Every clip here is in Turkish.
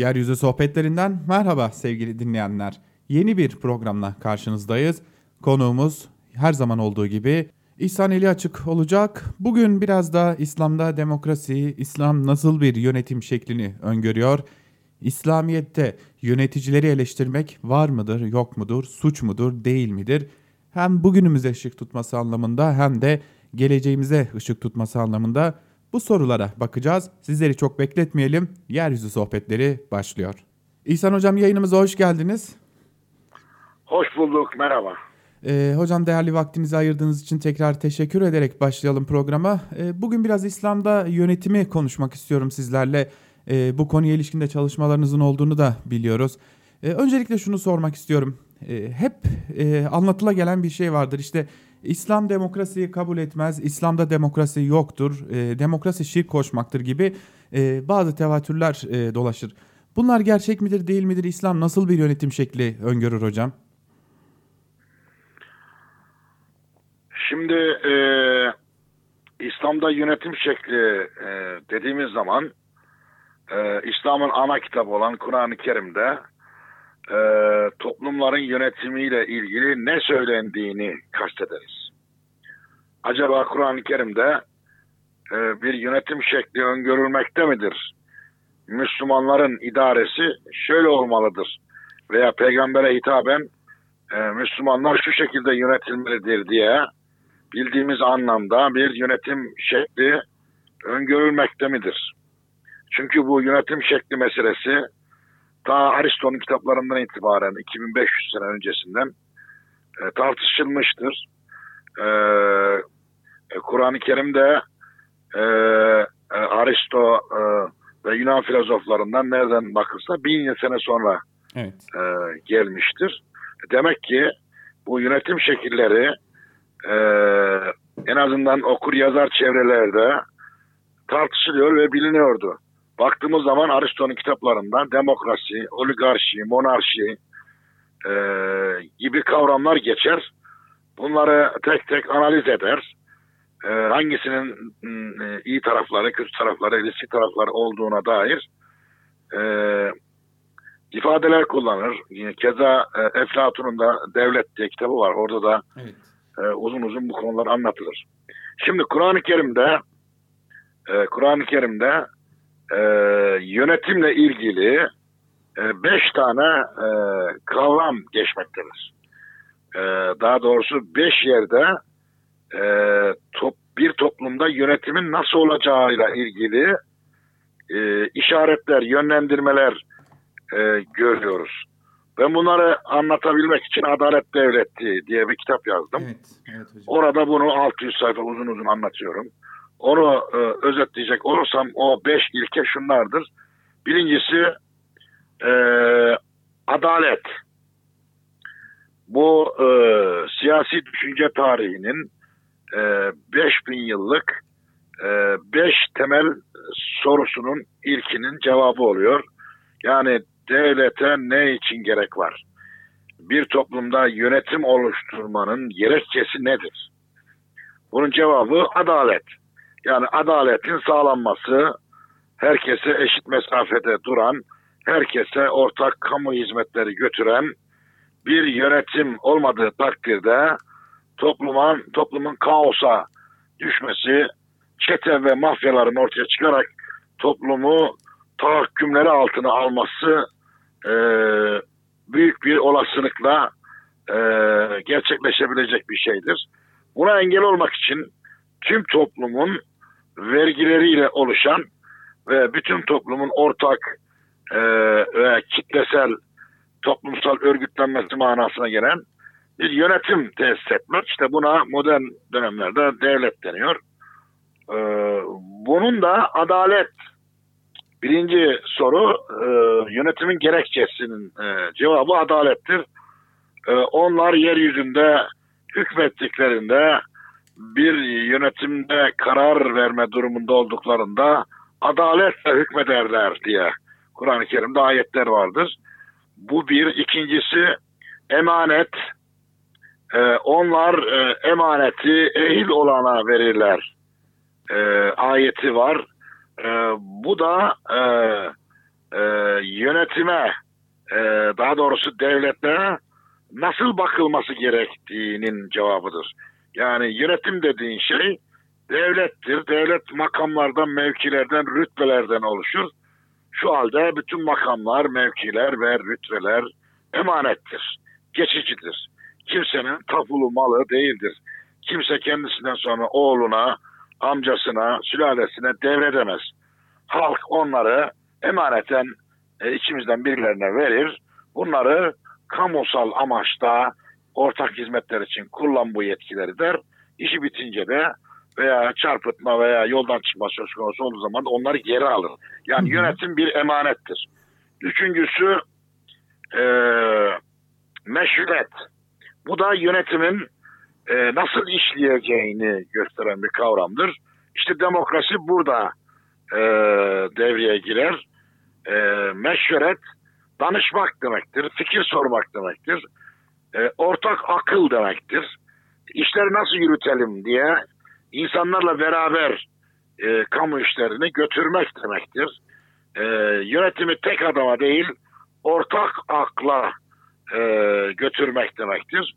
Yeryüzü sohbetlerinden merhaba sevgili dinleyenler. Yeni bir programla karşınızdayız. Konuğumuz her zaman olduğu gibi İhsan Eli Açık olacak. Bugün biraz da İslam'da demokrasi, İslam nasıl bir yönetim şeklini öngörüyor? İslamiyet'te yöneticileri eleştirmek var mıdır, yok mudur, suç mudur, değil midir? Hem bugünümüze ışık tutması anlamında hem de geleceğimize ışık tutması anlamında bu sorulara bakacağız. Sizleri çok bekletmeyelim. Yeryüzü sohbetleri başlıyor. İhsan Hocam yayınımıza hoş geldiniz. Hoş bulduk, merhaba. Ee, hocam değerli vaktinizi ayırdığınız için tekrar teşekkür ederek başlayalım programa. Ee, bugün biraz İslam'da yönetimi konuşmak istiyorum sizlerle. Ee, bu konuya ilişkinde çalışmalarınızın olduğunu da biliyoruz. Ee, öncelikle şunu sormak istiyorum. Ee, hep e, anlatıla gelen bir şey vardır. İşte İslam demokrasiyi kabul etmez, İslam'da demokrasi yoktur, e, demokrasi şirk koşmaktır gibi e, bazı tevatürler e, dolaşır. Bunlar gerçek midir değil midir? İslam nasıl bir yönetim şekli öngörür hocam? Şimdi e, İslam'da yönetim şekli e, dediğimiz zaman e, İslam'ın ana kitabı olan Kur'an-ı Kerim'de e, toplumların yönetimiyle ilgili ne söylendiğini kastederiz. Acaba Kur'an-ı Kerim'de e, bir yönetim şekli öngörülmekte midir? Müslümanların idaresi şöyle olmalıdır veya peygambere hitaben e, Müslümanlar şu şekilde yönetilmelidir diye bildiğimiz anlamda bir yönetim şekli öngörülmekte midir? Çünkü bu yönetim şekli meselesi ta Aristo'nun kitaplarından itibaren 2500 sene öncesinden e, tartışılmıştır. E, e, Kur'an-ı Kerim'de e, e, Aristo e, ve Yunan filozoflarından nereden bakılsa bin sene sonra evet. e, gelmiştir. Demek ki bu yönetim şekilleri e, en azından okur yazar çevrelerde tartışılıyor ve biliniyordu. Baktığımız zaman Aristo'nun kitaplarından demokrasi, oligarşi, monarşi e, gibi kavramlar geçer. Bunları tek tek analiz eder. E, hangisinin e, iyi tarafları, kötü tarafları, riskli tarafları olduğuna dair e, ifadeler kullanır. Keza e, Eflatun'un da Devlet diye kitabı var. Orada da evet. e, uzun uzun bu konular anlatılır. Şimdi Kur'an-ı Kerim'de e, Kur'an-ı Kerim'de e, yönetimle ilgili e, beş tane e, kavram geçmektedir. E, daha doğrusu beş yerde e, top, bir toplumda yönetimin nasıl olacağıyla ilgili e, işaretler, yönlendirmeler e, görüyoruz. Ben bunları anlatabilmek için Adalet Devleti diye bir kitap yazdım. Evet, evet hocam. Orada bunu 600 sayfa uzun uzun anlatıyorum. Onu e, özetleyecek olursam o beş ilke şunlardır. Birincisi e, adalet. Bu e, siyasi düşünce tarihinin e, 5000 yıllık e, beş temel sorusunun ilkinin cevabı oluyor. Yani devlete ne için gerek var? Bir toplumda yönetim oluşturmanın gerekçesi nedir? Bunun cevabı adalet. Yani adaletin sağlanması, herkese eşit mesafede duran, herkese ortak kamu hizmetleri götüren bir yönetim olmadığı takdirde toplumun toplumun kaosa düşmesi, çete ve mafyaların ortaya çıkarak toplumu tahakkümleri altına alması e, büyük bir olasılıkla e, gerçekleşebilecek bir şeydir. Buna engel olmak için tüm toplumun vergileriyle oluşan ve bütün toplumun ortak e, ve kitlesel toplumsal örgütlenmesi manasına gelen bir yönetim tesis etmek. İşte buna modern dönemlerde devlet deniyor. E, bunun da adalet birinci soru e, yönetimin gerekçesinin e, cevabı adalettir. E, onlar yeryüzünde hükmettiklerinde bir yönetimde karar verme durumunda olduklarında adaletle hükmederler diye Kur'an-ı Kerim'de ayetler vardır. Bu bir. ikincisi emanet. Ee, onlar e, emaneti ehil olana verirler. Ee, ayeti var. Ee, bu da e, e, yönetime e, daha doğrusu devletlere nasıl bakılması gerektiğinin cevabıdır. Yani yönetim dediğin şey devlettir. Devlet makamlardan, mevkilerden, rütbelerden oluşur. Şu halde bütün makamlar, mevkiler ve rütbeler emanettir. Geçicidir. Kimsenin tapulu malı değildir. Kimse kendisinden sonra oğluna, amcasına, sülalesine devredemez. Halk onları emaneten e, içimizden birilerine verir. Bunları kamusal amaçta ortak hizmetler için kullan bu yetkileri der. İşi bitince de veya çarpıtma veya yoldan çıkma söz konusu olduğu zaman onları geri alır. Yani hı hı. yönetim bir emanettir. Üçüncüsü e, meşruiyet. Bu da yönetimin e, nasıl işleyeceğini gösteren bir kavramdır. İşte demokrasi burada e, devreye girer. E, meşveret danışmak demektir, fikir sormak demektir, e, ortak akıl demektir. İşleri nasıl yürütelim diye insanlarla beraber e, kamu işlerini götürmek demektir. E, yönetimi tek adama değil, ortak akla e, götürmek demektir.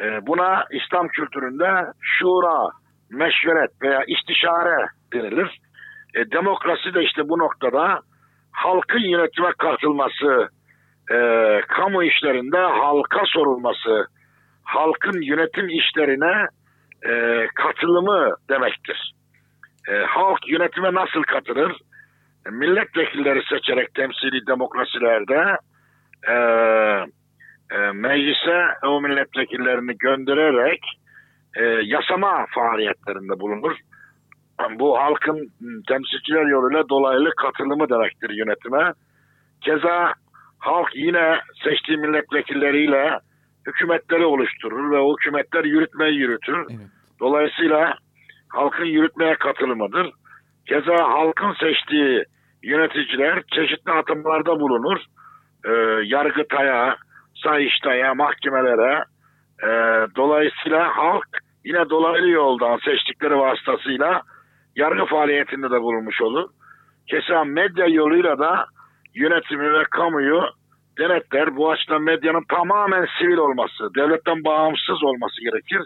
E, buna İslam kültüründe şura, meşveret veya istişare denilir. E, demokrasi de işte bu noktada halkın yönetime katılması, e, kamu işlerinde halka sorulması, halkın yönetim işlerine e, katılımı demektir. E, halk yönetime nasıl katılır? E, milletvekilleri seçerek temsili demokrasilerde e, e, meclise o milletvekillerini göndererek e, yasama faaliyetlerinde bulunur. Bu halkın temsilciler yoluyla dolaylı katılımı demektir yönetime. Keza halk yine seçtiği milletvekilleriyle hükümetleri oluşturur ve o hükümetler yürütmeyi yürütür. Evet. Dolayısıyla halkın yürütmeye katılımıdır. Keza halkın seçtiği yöneticiler çeşitli atımlarda bulunur. Ee, Yargıtay'a, Sayıştay'a, mahkemelere. Ee, dolayısıyla halk yine dolaylı yoldan seçtikleri vasıtasıyla yargı faaliyetinde de bulunmuş olur. Keza medya yoluyla da yönetimi ve kamuyu denetler. Bu açıdan medyanın tamamen sivil olması, devletten bağımsız olması gerekir.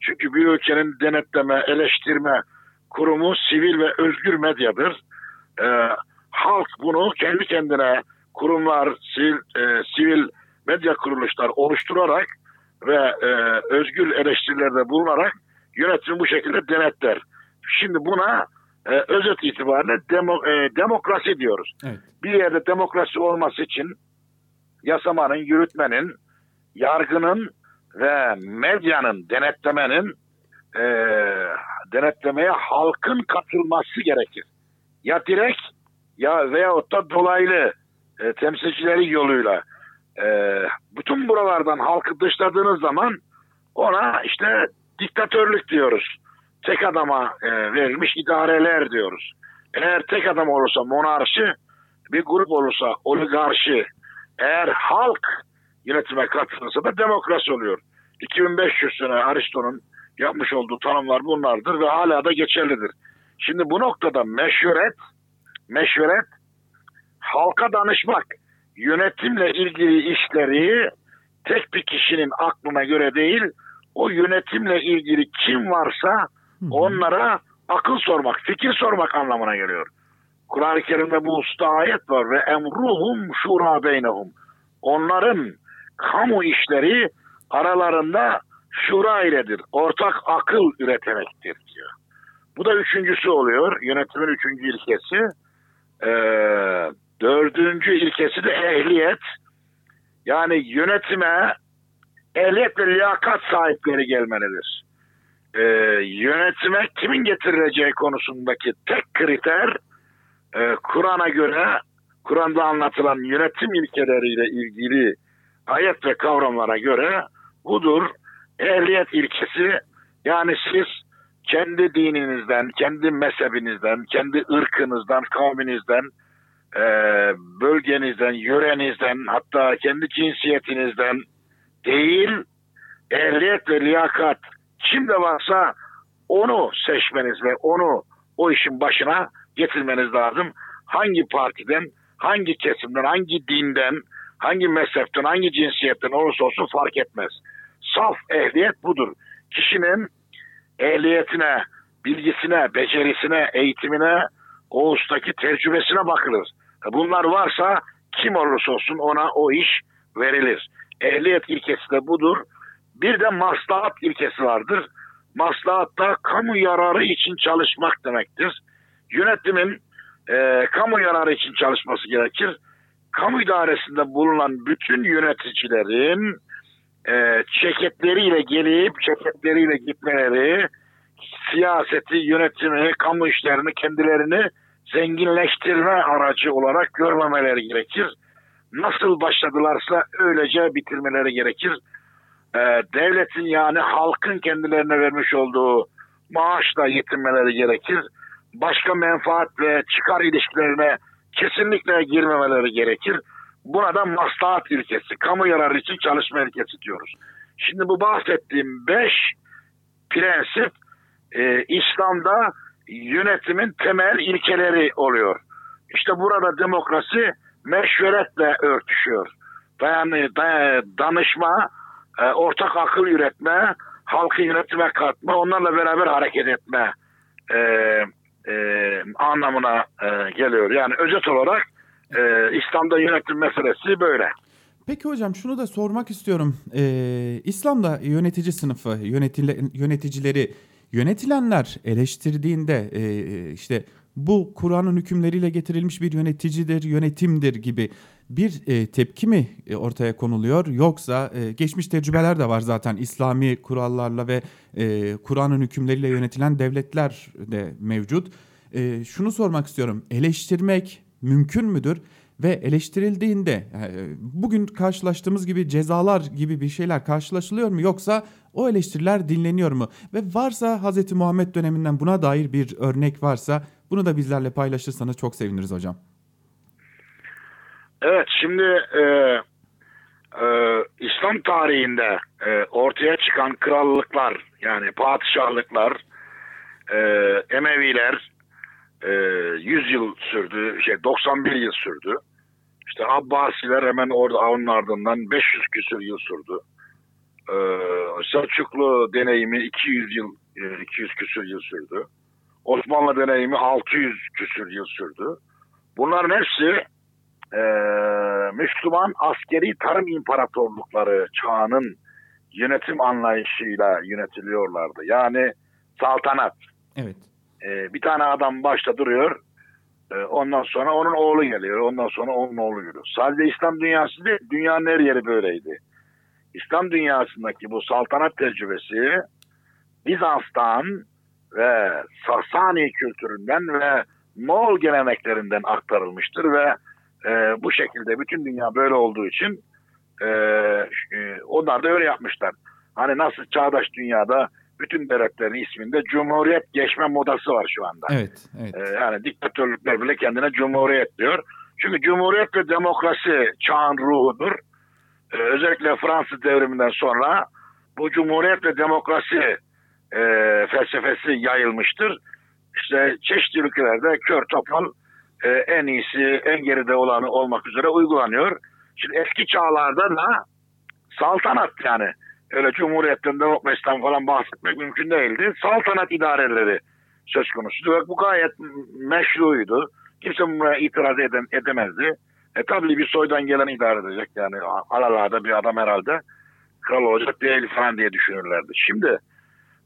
Çünkü bir ülkenin denetleme, eleştirme kurumu sivil ve özgür medyadır. Ee, halk bunu kendi kendine kurumlar, sivil, e, sivil medya kuruluşlar oluşturarak ve e, özgür eleştirilerde bulunarak yönetimi bu şekilde denetler. Şimdi buna e, özet itibariyle demo, e, demokrasi diyoruz. Evet. Bir yerde demokrasi olması için yasamanın, yürütmenin, yargının ve medyanın, denetlemenin e, denetlemeye halkın katılması gerekir. Ya direkt ya veyahut da dolaylı e, temsilcileri yoluyla e, bütün buralardan halkı dışladığınız zaman ona işte diktatörlük diyoruz tek adama e, verilmiş idareler diyoruz. Eğer tek adam olursa monarşi, bir grup olursa oligarşi, eğer halk yönetime katılırsa da demokrasi oluyor. 2500 sene Aristo'nun yapmış olduğu tanımlar bunlardır ve hala da geçerlidir. Şimdi bu noktada meşveret, meşveret halka danışmak, yönetimle ilgili işleri tek bir kişinin aklına göre değil, o yönetimle ilgili kim varsa Onlara akıl sormak, fikir sormak anlamına geliyor. Kur'an-ı Kerim'de bu usta ayet var ve emruhum şura beynehum. Onların kamu işleri aralarında şura iledir. Ortak akıl üretemektir diyor. Bu da üçüncüsü oluyor. Yönetimin üçüncü ilkesi. Ee, dördüncü ilkesi de ehliyet. Yani yönetime ehliyet ve liyakat sahipleri gelmelidir e, yönetime kimin getirileceği konusundaki tek kriter e, Kur'an'a göre Kur'an'da anlatılan yönetim ilkeleriyle ilgili ayet ve kavramlara göre budur. Ehliyet ilkesi yani siz kendi dininizden, kendi mezhebinizden, kendi ırkınızdan, kavminizden, e, bölgenizden, yörenizden, hatta kendi cinsiyetinizden değil, ehliyet ve liyakat kimde varsa onu seçmeniz ve onu o işin başına getirmeniz lazım. Hangi partiden, hangi kesimden, hangi dinden, hangi mezhepten, hangi cinsiyetten olursa olsun fark etmez. Saf ehliyet budur. Kişinin ehliyetine, bilgisine, becerisine, eğitimine, o ustaki tecrübesine bakılır. Bunlar varsa kim olursa olsun ona o iş verilir. Ehliyet ilkesi de budur. Bir de maslahat ilkesi vardır. Maslahat da kamu yararı için çalışmak demektir. Yönetimin e, kamu yararı için çalışması gerekir. Kamu idaresinde bulunan bütün yöneticilerin e, çeketleriyle gelip çeketleriyle gitmeleri, siyaseti, yönetimi, kamu işlerini kendilerini zenginleştirme aracı olarak görmemeleri gerekir. Nasıl başladılarsa öylece bitirmeleri gerekir. Ee, devletin yani halkın kendilerine vermiş olduğu maaşla yetinmeleri gerekir. Başka menfaat ve çıkar ilişkilerine kesinlikle girmemeleri gerekir. Buna da maslahat ilkesi, kamu yararı için çalışma ilkesi diyoruz. Şimdi bu bahsettiğim beş prensip e, İslam'da yönetimin temel ilkeleri oluyor. İşte burada demokrasi meşveretle örtüşüyor. Dayan, danışma, e, ortak akıl üretme, halkı yönetime katma, onlarla beraber hareket etme e, e, anlamına e, geliyor. Yani özet olarak e, İslam'da yönetim meselesi böyle. Peki hocam şunu da sormak istiyorum. Ee, İslam'da yönetici sınıfı, yönetile, yöneticileri Yönetilenler eleştirdiğinde e, işte bu Kur'an'ın hükümleriyle getirilmiş bir yöneticidir, yönetimdir gibi bir e, tepki mi e, ortaya konuluyor? Yoksa e, geçmiş tecrübeler de var zaten İslami kurallarla ve e, Kur'an'ın hükümleriyle yönetilen devletler de mevcut. E, şunu sormak istiyorum, eleştirmek mümkün müdür? Ve eleştirildiğinde e, bugün karşılaştığımız gibi cezalar gibi bir şeyler karşılaşılıyor mu yoksa o eleştiriler dinleniyor mu? Ve varsa Hz. Muhammed döneminden buna dair bir örnek varsa bunu da bizlerle paylaşırsanız çok seviniriz hocam. Evet şimdi e, e, İslam tarihinde e, ortaya çıkan krallıklar yani padişahlıklar, e, Emeviler e, 100 yıl sürdü, şey 91 yıl sürdü. İşte Abbasiler hemen orada onun ardından 500 küsur yıl sürdü. Ee, Selçuklu deneyimi 200 yıl 200 e, küsur yıl sürdü. Osmanlı deneyimi 600 küsur yıl sürdü. Bunların hepsi e, Müslüman askeri tarım imparatorlukları çağının yönetim anlayışıyla yönetiliyorlardı. Yani saltanat. Evet. E, bir tane adam başta duruyor. E, ondan sonra onun oğlu geliyor. Ondan sonra onun oğlu geliyor. Sadece İslam dünyası değil, dünyanın her yeri böyleydi. İslam dünyasındaki bu saltanat tecrübesi Bizans'tan ve Sasani kültüründen ve Moğol geleneklerinden aktarılmıştır ve e, bu şekilde bütün dünya böyle olduğu için e, e, onlar da öyle yapmışlar. Hani nasıl çağdaş dünyada bütün devletlerin isminde cumhuriyet geçme modası var şu anda. Evet, evet. Ee, yani diktatörlükler bile kendine cumhuriyet diyor. Çünkü cumhuriyet ve demokrasi çağın ruhudur. Ee, özellikle Fransız devriminden sonra bu cumhuriyet ve demokrasi e, felsefesi yayılmıştır. İşte çeşitli ülkelerde kör topal e, en iyisi, en geride olanı olmak üzere uygulanıyor. Şimdi eski çağlarda da saltanat yani öyle cumhuriyetten, demokrasiden falan bahsetmek mümkün değildi. Saltanat idareleri söz konusu ve bu gayet meşruydu. Kimse buna itiraz edem, edemezdi. E tabii bir soydan gelen idare edecek yani alalarda bir adam herhalde kral olacak değil falan diye düşünürlerdi. Şimdi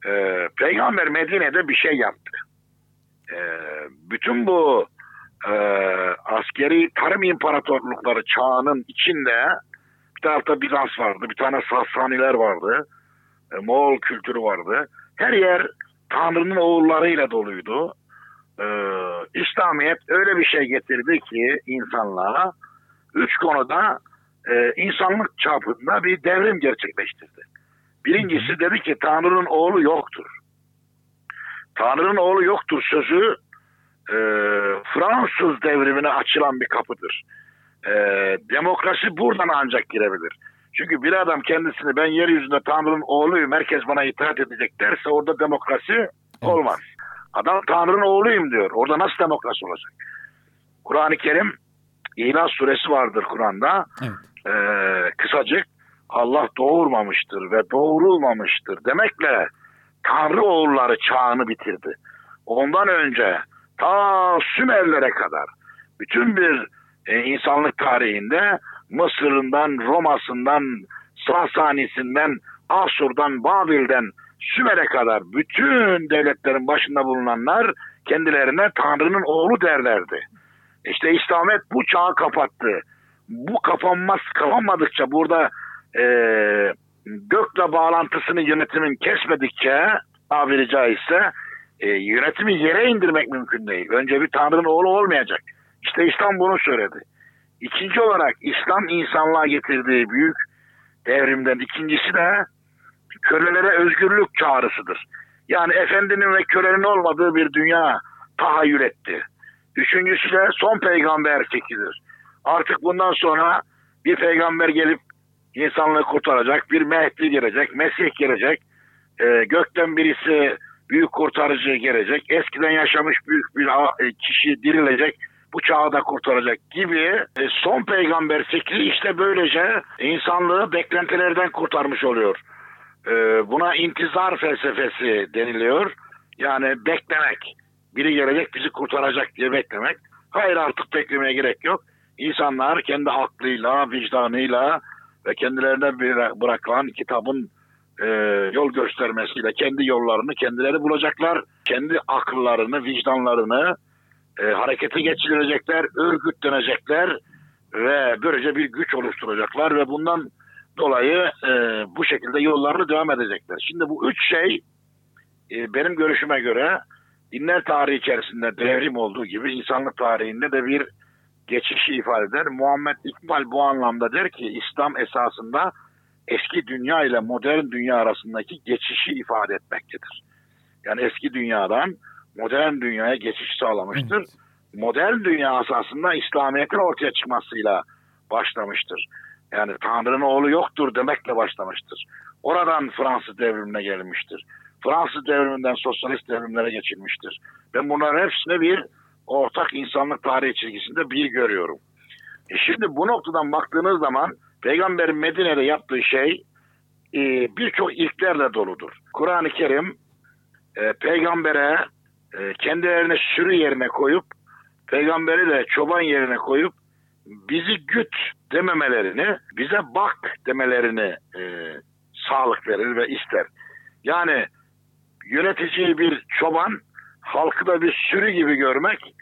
e, peygamber Medine'de bir şey yaptı. E, bütün bu e, askeri tarım imparatorlukları çağının içinde bir tarafta Bizans vardı, bir tane Sassaniler vardı, e, Moğol kültürü vardı. Her yer Tanrı'nın oğullarıyla doluydu e, İslamiyet öyle bir şey getirdi ki insanlığa üç konuda e, insanlık çapında bir devrim gerçekleştirdi. Birincisi dedi ki Tanrı'nın oğlu yoktur. Tanrı'nın oğlu yoktur sözü e, Fransız devrimine açılan bir kapıdır. E, demokrasi buradan ancak girebilir. Çünkü bir adam kendisini ben yeryüzünde Tanrı'nın oğluyum herkes bana itaat edecek derse orada demokrasi evet. olmaz. Adam Tanrı'nın oğluyum diyor. Orada nasıl demokrasi olacak? Kur'an-ı Kerim İhlas suresi vardır Kur'an'da. Evet. Ee, kısacık Allah doğurmamıştır ve doğurulmamıştır demekle Tanrı oğulları çağını bitirdi. Ondan önce ta Sümerlere kadar bütün bir e, insanlık tarihinde Mısır'ından, Roma'sından, Sasanisinden, Asur'dan, Babil'den, Sümer'e kadar bütün devletlerin başında bulunanlar kendilerine Tanrı'nın oğlu derlerdi. İşte İslamet bu çağı kapattı. Bu kapanmaz, kapanmadıkça burada e, gökle bağlantısını yönetimin kesmedikçe tabiri caizse e, yönetimi yere indirmek mümkün değil. Önce bir Tanrı'nın oğlu olmayacak. İşte İslam bunu söyledi. İkinci olarak İslam insanlığa getirdiği büyük devrimden ikincisi de kölelere özgürlük çağrısıdır. Yani efendinin ve kölenin olmadığı bir dünya tahayyül etti. Üçüncüsü de son peygamber fikridir. Artık bundan sonra bir peygamber gelip insanlığı kurtaracak, bir Mehdi gelecek, Mesih gelecek, e, gökten birisi büyük kurtarıcı gelecek, eskiden yaşamış büyük bir e, kişi dirilecek, bu çağı da kurtaracak gibi e, son peygamber fikri işte böylece insanlığı beklentilerden kurtarmış oluyor. E, buna intizar felsefesi deniliyor. Yani beklemek. Biri gelecek bizi kurtaracak diye beklemek. Hayır artık beklemeye gerek yok. İnsanlar kendi aklıyla, vicdanıyla ve kendilerine bırakılan kitabın e, yol göstermesiyle kendi yollarını kendileri bulacaklar. Kendi akıllarını, vicdanlarını e, harekete geçirecekler, örgütlenecekler ve böylece bir güç oluşturacaklar ve bundan dolayı e, bu şekilde yollarını devam edecekler. Şimdi bu üç şey e, benim görüşüme göre dinler tarihi içerisinde devrim olduğu gibi insanlık tarihinde de bir geçişi ifade eder. Muhammed İkbal bu anlamda der ki İslam esasında eski dünya ile modern dünya arasındaki geçişi ifade etmektedir. Yani eski dünyadan modern dünyaya geçiş sağlamıştır. Evet. Modern dünya esasında İslamiyet'in ortaya çıkmasıyla başlamıştır. Yani Tanrı'nın oğlu yoktur demekle başlamıştır. Oradan Fransız devrimine gelmiştir. Fransız devriminden sosyalist devrimlere geçilmiştir. Ben bunların hepsini bir ortak insanlık tarihi çizgisinde bir görüyorum. E şimdi bu noktadan baktığınız zaman Peygamberin Medine'de yaptığı şey e, birçok ilklerle doludur. Kur'an-ı Kerim e, peygambere e, kendilerini sürü yerine koyup peygamberi de çoban yerine koyup bizi güt dememelerini, bize bak demelerini e, sağlık verir ve ister. Yani yöneticiyi bir çoban, halkı da bir sürü gibi görmek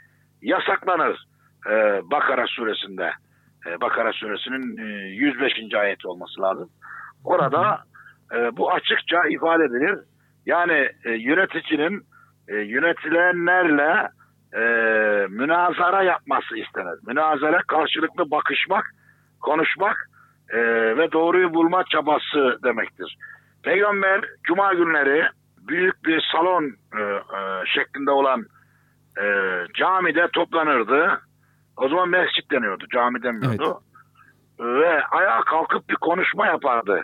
yasaklanır e, Bakara suresinde. E, Bakara suresinin e, 105. ayeti olması lazım. Orada e, bu açıkça ifade edilir. Yani e, yöneticinin e, yönetilenlerle e, münazara yapması istenir. Münazara karşılıklı bakışmak, konuşmak e, ve doğruyu bulma çabası demektir. Peygamber cuma günleri büyük bir salon e, e, şeklinde olan e, camide toplanırdı. O zaman mescit deniyordu, cami demiyordu. Ve ayağa kalkıp bir konuşma yapardı.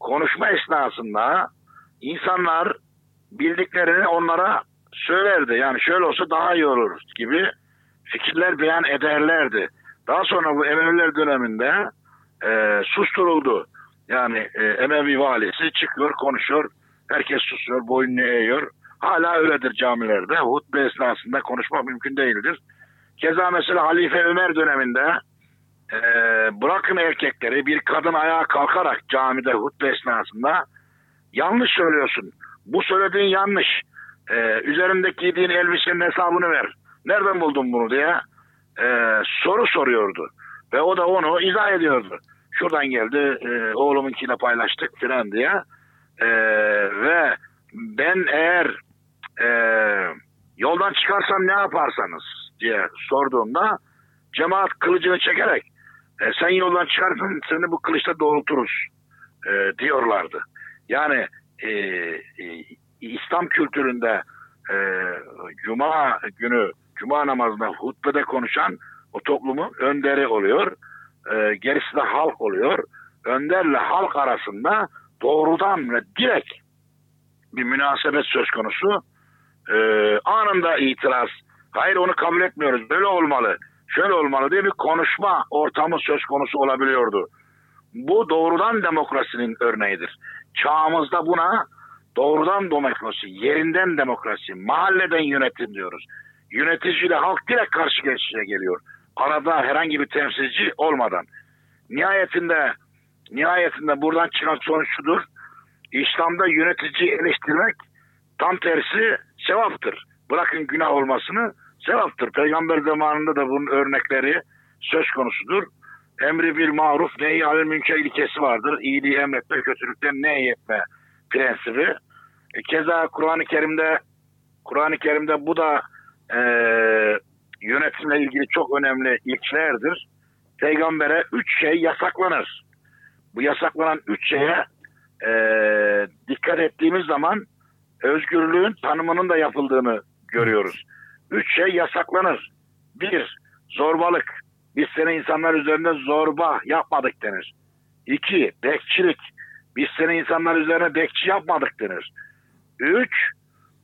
Konuşma esnasında insanlar bildiklerini onlara söylerdi. Yani şöyle olsa daha iyi olur gibi fikirler beyan ederlerdi. Daha sonra bu Emeviler döneminde e, susturuldu. Yani e, Emevi valisi çıkıyor konuşuyor. Herkes susuyor, boynunu eğiyor. Hala öyledir camilerde. Hutbe esnasında konuşmak mümkün değildir. Keza mesela Halife Ömer döneminde e, bırakın erkekleri bir kadın ayağa kalkarak camide hutbe esnasında yanlış söylüyorsun. Bu söylediğin yanlış. E, üzerindeki giydiğin elbisenin hesabını ver. Nereden buldun bunu diye e, soru soruyordu. Ve o da onu izah ediyordu. Şuradan geldi e, oğlumunkiyle paylaştık filan diye. E, ve ben eğer e, yoldan çıkarsam ne yaparsanız diye sorduğumda cemaat kılıcını çekerek e, sen yoldan çıkarsın seni bu kılıçla doğrulturuz e, diyorlardı. Yani e, e, İslam kültüründe e, Cuma günü Cuma namazında hutbede konuşan o toplumun önderi oluyor. E, gerisi de halk oluyor. Önderle halk arasında doğrudan ve direkt bir münasebet söz konusu. E, anında itiraz. Hayır onu kabul etmiyoruz. Böyle olmalı. şöyle olmalı diye bir konuşma ortamı söz konusu olabiliyordu. Bu doğrudan demokrasinin örneğidir. Çağımızda buna doğrudan demokrasi, yerinden demokrasi, mahalleden yönetim diyoruz. Yöneticiyle halk direkt karşı karşıya geliyor. Arada herhangi bir temsilci olmadan. Nihayetinde nihayetinde buradan çıkan sonuç şudur. İslam'da yönetici eleştirmek tam tersi sevaptır. Bırakın günah olmasını sevaptır. Peygamber zamanında da bunun örnekleri söz konusudur. Emri bil maruf neyi alel münker ilkesi vardır. İyiliği emretme, kötülükten nehyetme prensibi. E, keza Kur'an-ı Kerim'de Kur'an-ı Kerim'de bu da e, yönetimle ilgili çok önemli ilklerdir. Peygambere üç şey yasaklanır. Bu yasaklanan üç şeye e, dikkat ettiğimiz zaman özgürlüğün tanımının da yapıldığını görüyoruz. Üç şey yasaklanır. Bir, zorbalık. Biz seni insanlar üzerinde zorba yapmadık denir. İki, bekçilik. Biz seni insanlar üzerine bekçi yapmadık denir. Üç,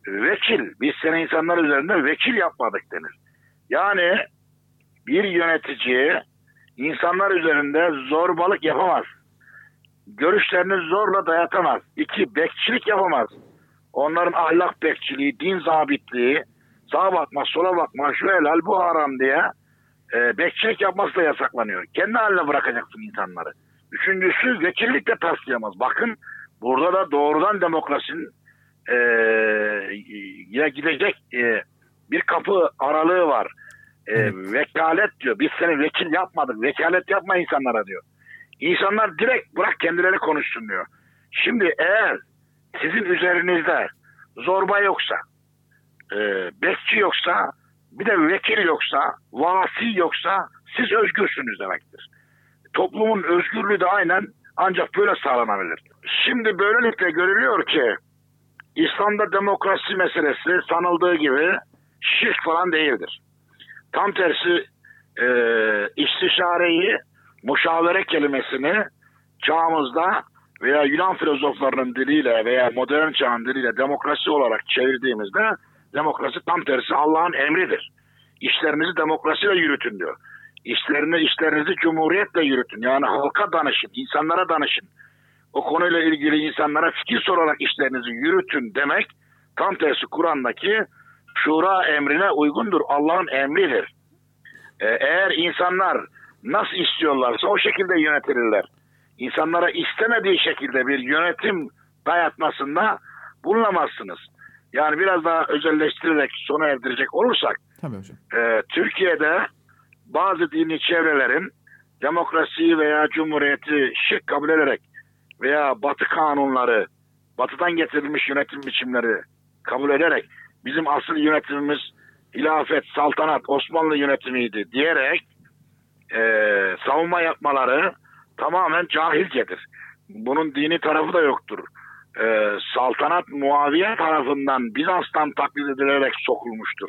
vekil. Biz seni insanlar üzerinde vekil yapmadık denir. Yani bir yönetici insanlar üzerinde zorbalık yapamaz. Görüşlerini zorla dayatamaz. İki, bekçilik yapamaz. Onların ahlak bekçiliği, din zabitliği, sağa bakma, sola bakma, şu helal, bu haram diye e, bekçilik yapması da yasaklanıyor. Kendi haline bırakacaksın insanları. Üçüncüsü vekillik de taslayamaz. Bakın burada da doğrudan demokrasinin e, ya gidecek e, bir kapı aralığı var. E, vekalet diyor. Biz seni vekil yapmadık. Vekalet yapma insanlara diyor. İnsanlar direkt bırak kendileri konuşsun diyor. Şimdi eğer sizin üzerinizde zorba yoksa, e, bekçi yoksa, bir de vekil yoksa, vasi yoksa siz özgürsünüz demektir. Toplumun özgürlüğü de aynen ancak böyle sağlanabilir. Şimdi böylelikle görülüyor ki İslam'da demokrasi meselesi sanıldığı gibi şirk falan değildir. Tam tersi e, istişareyi, muşavere kelimesini çağımızda veya Yunan filozoflarının diliyle veya modern çağın diliyle demokrasi olarak çevirdiğimizde demokrasi tam tersi Allah'ın emridir. İşlerinizi demokrasiyle yürütün diyor. İşlerini, işlerinizi cumhuriyetle yürütün. Yani halka danışın, insanlara danışın. O konuyla ilgili insanlara fikir sorarak işlerinizi yürütün demek tam tersi Kur'an'daki şura emrine uygundur. Allah'ın emridir. Ee, eğer insanlar nasıl istiyorlarsa o şekilde yönetilirler. İnsanlara istemediği şekilde bir yönetim dayatmasında bulunamazsınız. Yani biraz daha özelleştirerek sona erdirecek olursak Tabii hocam. e, Türkiye'de bazı dini çevrelerin demokrasiyi veya cumhuriyeti şirk kabul ederek veya batı kanunları, batıdan getirilmiş yönetim biçimleri kabul ederek bizim asıl yönetimimiz hilafet, saltanat, Osmanlı yönetimiydi diyerek e, savunma yapmaları tamamen cahilcedir. Bunun dini tarafı da yoktur. E, saltanat Muaviye tarafından Bizans'tan taklit edilerek sokulmuştur.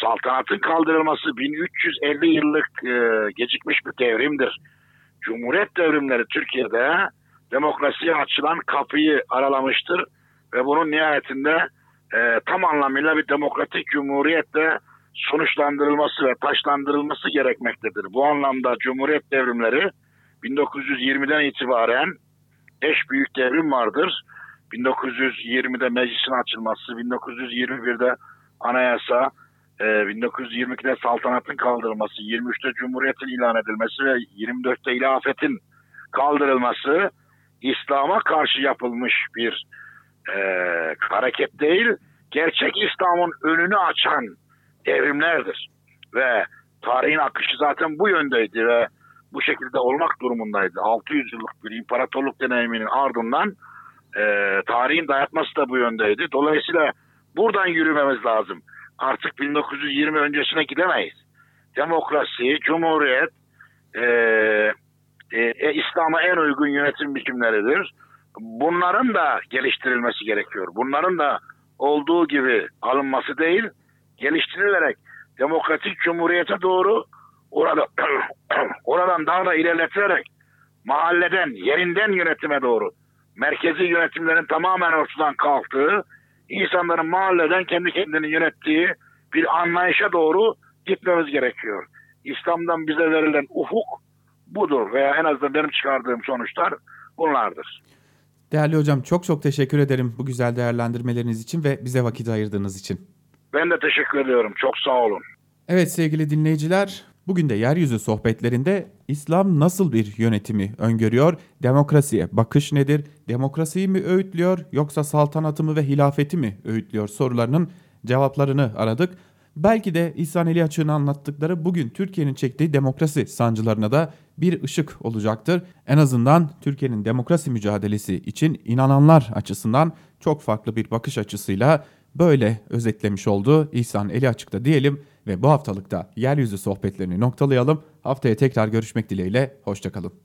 Saltanatın kaldırılması 1350 yıllık e, gecikmiş bir devrimdir. Cumhuriyet devrimleri Türkiye'de demokrasiye açılan kapıyı aralamıştır ve bunun nihayetinde e, tam anlamıyla bir demokratik cumhuriyetle sonuçlandırılması ve taşlandırılması gerekmektedir. Bu anlamda cumhuriyet devrimleri 1920'den itibaren eş büyük devrim vardır. 1920'de meclisin açılması, 1921'de anayasa, e, 1922'de saltanatın kaldırılması, 23'te cumhuriyetin ilan edilmesi ve 24'te ilafetin kaldırılması İslam'a karşı yapılmış bir e, hareket değil, gerçek İslam'ın önünü açan devrimlerdir. Ve tarihin akışı zaten bu yöndeydi ve bu şekilde olmak durumundaydı. 600 yıllık bir imparatorluk deneyiminin ardından e, tarihin dayatması da bu yöndeydi. Dolayısıyla buradan yürümemiz lazım. Artık 1920 öncesine gidemeyiz. Demokrasi, cumhuriyet, e, e, İslam'a en uygun yönetim biçimleridir. Bunların da geliştirilmesi gerekiyor. Bunların da olduğu gibi alınması değil, geliştirilerek demokratik cumhuriyete doğru orada oradan daha da ilerletilerek mahalleden, yerinden yönetime doğru merkezi yönetimlerin tamamen ortadan kalktığı, insanların mahalleden kendi kendini yönettiği bir anlayışa doğru gitmemiz gerekiyor. İslam'dan bize verilen ufuk budur veya en azından benim çıkardığım sonuçlar bunlardır. Değerli hocam çok çok teşekkür ederim bu güzel değerlendirmeleriniz için ve bize vakit ayırdığınız için. Ben de teşekkür ediyorum. Çok sağ olun. Evet sevgili dinleyiciler, bugün de yeryüzü sohbetlerinde İslam nasıl bir yönetimi öngörüyor? Demokrasiye bakış nedir? Demokrasiyi mi öğütlüyor yoksa saltanatı mı ve hilafeti mi öğütlüyor sorularının cevaplarını aradık. Belki de İhsan Eli Açık'ın anlattıkları bugün Türkiye'nin çektiği demokrasi sancılarına da bir ışık olacaktır. En azından Türkiye'nin demokrasi mücadelesi için inananlar açısından çok farklı bir bakış açısıyla böyle özetlemiş oldu İhsan Eli Açık'ta diyelim ve bu haftalıkta yeryüzü sohbetlerini noktalayalım. Haftaya tekrar görüşmek dileğiyle, hoşçakalın.